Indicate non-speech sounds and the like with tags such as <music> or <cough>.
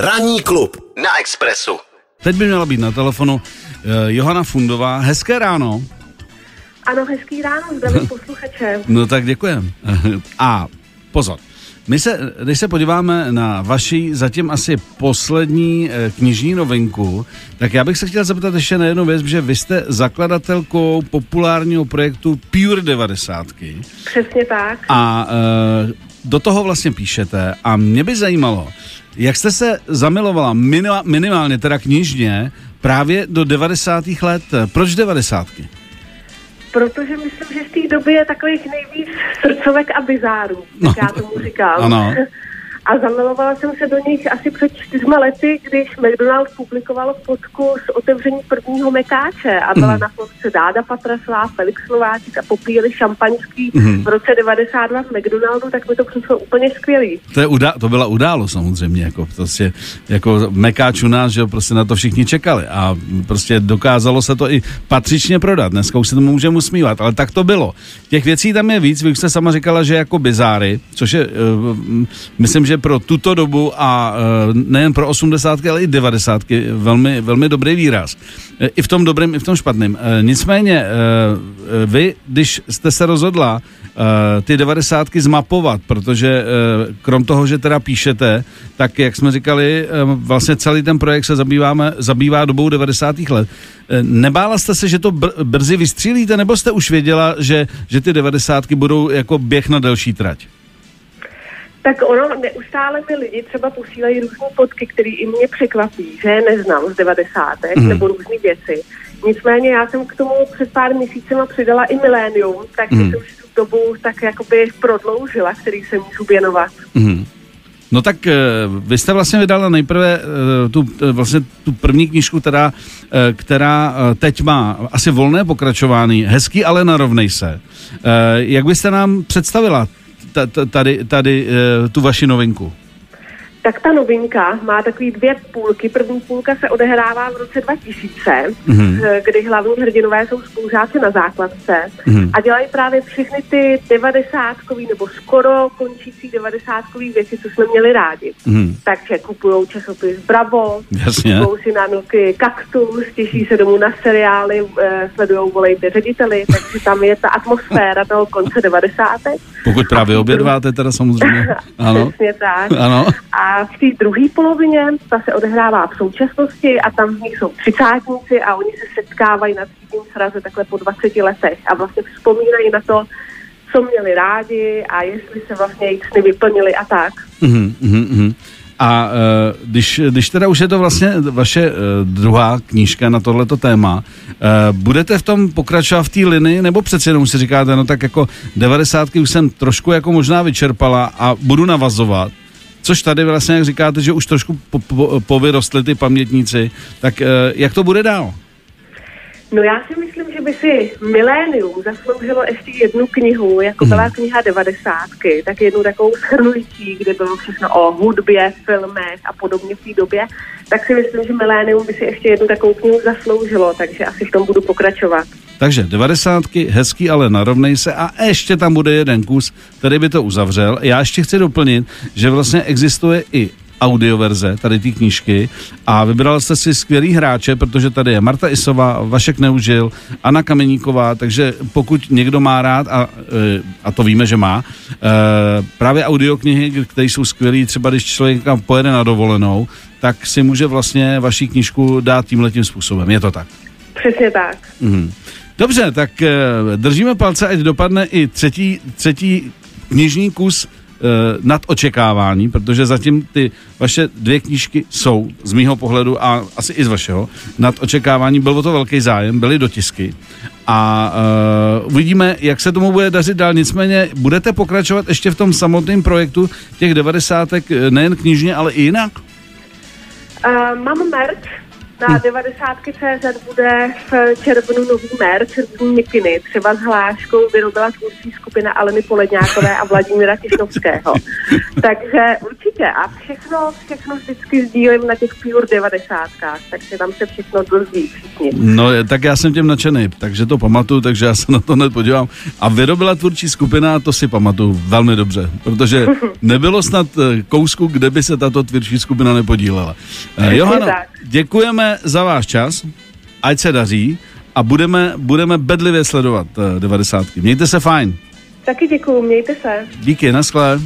Ranní klub na Expressu. Teď by měla být na telefonu uh, Johana Fundová. Hezké ráno. Ano, hezký ráno, zdravím <laughs> posluchače. No tak děkujem. <laughs> A pozor. My se, když se podíváme na vaši zatím asi poslední eh, knižní novinku, tak já bych se chtěl zeptat ještě na jednu věc, že vy jste zakladatelkou populárního projektu Pure 90. Přesně tak. A e, do toho vlastně píšete a mě by zajímalo, jak jste se zamilovala minima, minimálně teda knižně právě do 90. let. Proč 90. Protože myslím, že v té době je takových nejvíc srdcovek a bizárů, No. jak já tomu říkám. Ano. <laughs> A zamilovala jsem se do nich asi před čtyřma lety, když McDonald's publikoval fotku z otevření prvního mekáče a byla Mhm. na fotce Dáda Patrasová, Felix Slováček a popíjeli šampaňský Mhm. v roce 92 v McDonaldu, tak mi to přišlo úplně skvělý. To, je udá, to byla událo samozřejmě, jako, prostě, jako mekáč u nás, že prostě na to všichni čekali a prostě dokázalo se to i patřičně prodat. Dneska už se tomu můžeme usmívat, ale tak to bylo. Těch věcí tam je víc, vy už jste sama říkala, že jako bizáry, což je, uh, myslím, že pro tuto dobu a uh, nejen pro 80, ale i 90 velmi, velmi dobrý výraz. E, I v tom dobrém, i v tom špatném. E, nicméně, e, e, vy, když jste se rozhodla e, ty 90 zmapovat, protože e, krom toho, že teda píšete, tak jak jsme říkali, e, vlastně celý ten projekt se zabýváme, zabývá dobou 90. let. E, nebála jste se, že to br- brzy vystřílíte, nebo jste už věděla, že, že ty 90 budou jako běh na delší trať? Tak ono, neustále mi lidi třeba posílají různé fotky, které i mě překvapí, že je neznám z 90. Mhm. Mm. nebo různé věci. Nicméně já jsem k tomu před pár měsícema přidala i milénium, takže Mhm. mm. jsem už tu dobu tak jakoby prodloužila, který se můžu věnovat. Mhm. No tak eh, vy jste vlastně vydala nejprve eh, tu, eh, vlastně tu první knížku, teda, která teď má asi volné pokračování, hezký, ale narovnej se. Jak byste nám představila ta- ta- tady, tady eh, tu vaši novinku? Tak ta novinka má takový dvě půlky. První půlka se odehrává v roce 2000, Mhm. mm-hmm. kdy hlavní hrdinové jsou spolužáci na základce Mhm. mm-hmm. a dělají právě všechny ty devadesátkový nebo skoro končící devadesátkový věci, co jsme měli rádi. Mhm. Takže kupují časopis Bravo, kupují si na noky Kaktus, těší se domů na seriály, eh, sledují Volejte řediteli, takže tam je ta atmosféra toho konce 90. Pokud právě obědváte, teda samozřejmě. <laughs> Ano. Přesně tak. Ano. A v té druhé polovině ta se odehrává v současnosti a tam v nich jsou třicátníci a oni se setkávají na třídním sraze takhle po 20 letech a vlastně vzpomínají na to, co měli rádi a jestli se vlastně jejich sny vyplnili a tak. Mhm, mhm, mhm. A uh, když, když teda už je to vlastně vaše uh, druhá knížka na tohleto téma, uh, budete v tom pokračovat v té linii, nebo přece jenom si říkáte, no tak jako 90. už jsem trošku jako možná vyčerpala a budu navazovat, což tady vlastně, jak říkáte, že už trošku po, po, povyrostly ty pamětníci, tak uh, jak to bude dál? No já si myslím, že by si Milénium zasloužilo ještě jednu knihu, jako byla kniha devadesátky, tak jednu takovou shrnující, kde bylo všechno o hudbě, filmech a podobně v té době, tak si myslím, že Milénium by si ještě jednu takovou knihu zasloužilo, takže asi v tom budu pokračovat. Takže 90. hezký, ale narovnej se a ještě tam bude jeden kus, který by to uzavřel. Já ještě chci doplnit, že vlastně existuje i audioverze tady té knížky a vybral jste si skvělý hráče, protože tady je Marta Isová, Vašek Neužil, Anna Kameníková, takže pokud někdo má rád, a, e, a to víme, že má, e, právě audioknihy, které jsou skvělé, třeba když člověk pojede na dovolenou, tak si může vlastně vaši knížku dát tímhletím způsobem. Je to tak? Přesně tak. Mhm. Dobře, tak eh, držíme palce, ať dopadne i třetí, třetí knižní kus eh, nad očekávání, protože zatím ty vaše dvě knížky jsou z mýho pohledu a asi i z vašeho nad očekávání. Byl o to velký zájem, byly dotisky a uh, uvidíme, jak se tomu bude dařit dál. Nicméně budete pokračovat ještě v tom samotném projektu těch devadesátek, nejen knižně, ale i jinak? Uh, mám merch, Na 90. CZ bude v červnu nový merch, různý mikiny, třeba s hláškou vyrobila tvůrčí skupina Aleny Poledňákové a Vladimíra Tišnovského. <laughs> Takže určitě a všechno, všechno vždycky sdílím na těch Pure 90. Takže tam se všechno dozví všichni. No, tak já jsem těm nadšený, takže to pamatuju, takže já se na to hned podívám. A vyrobila tvůrčí skupina, to si pamatuju velmi dobře, protože <laughs> nebylo snad eh, kousku, kde by se tato tvůrčí skupina nepodílela. Uh, Johano, děkujeme za váš čas, ať se daří a budeme, budeme bedlivě sledovat uh, 90. Mějte se fajn. Taky děkuju, mějte se. Díky, naschle.